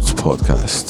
Words podcast.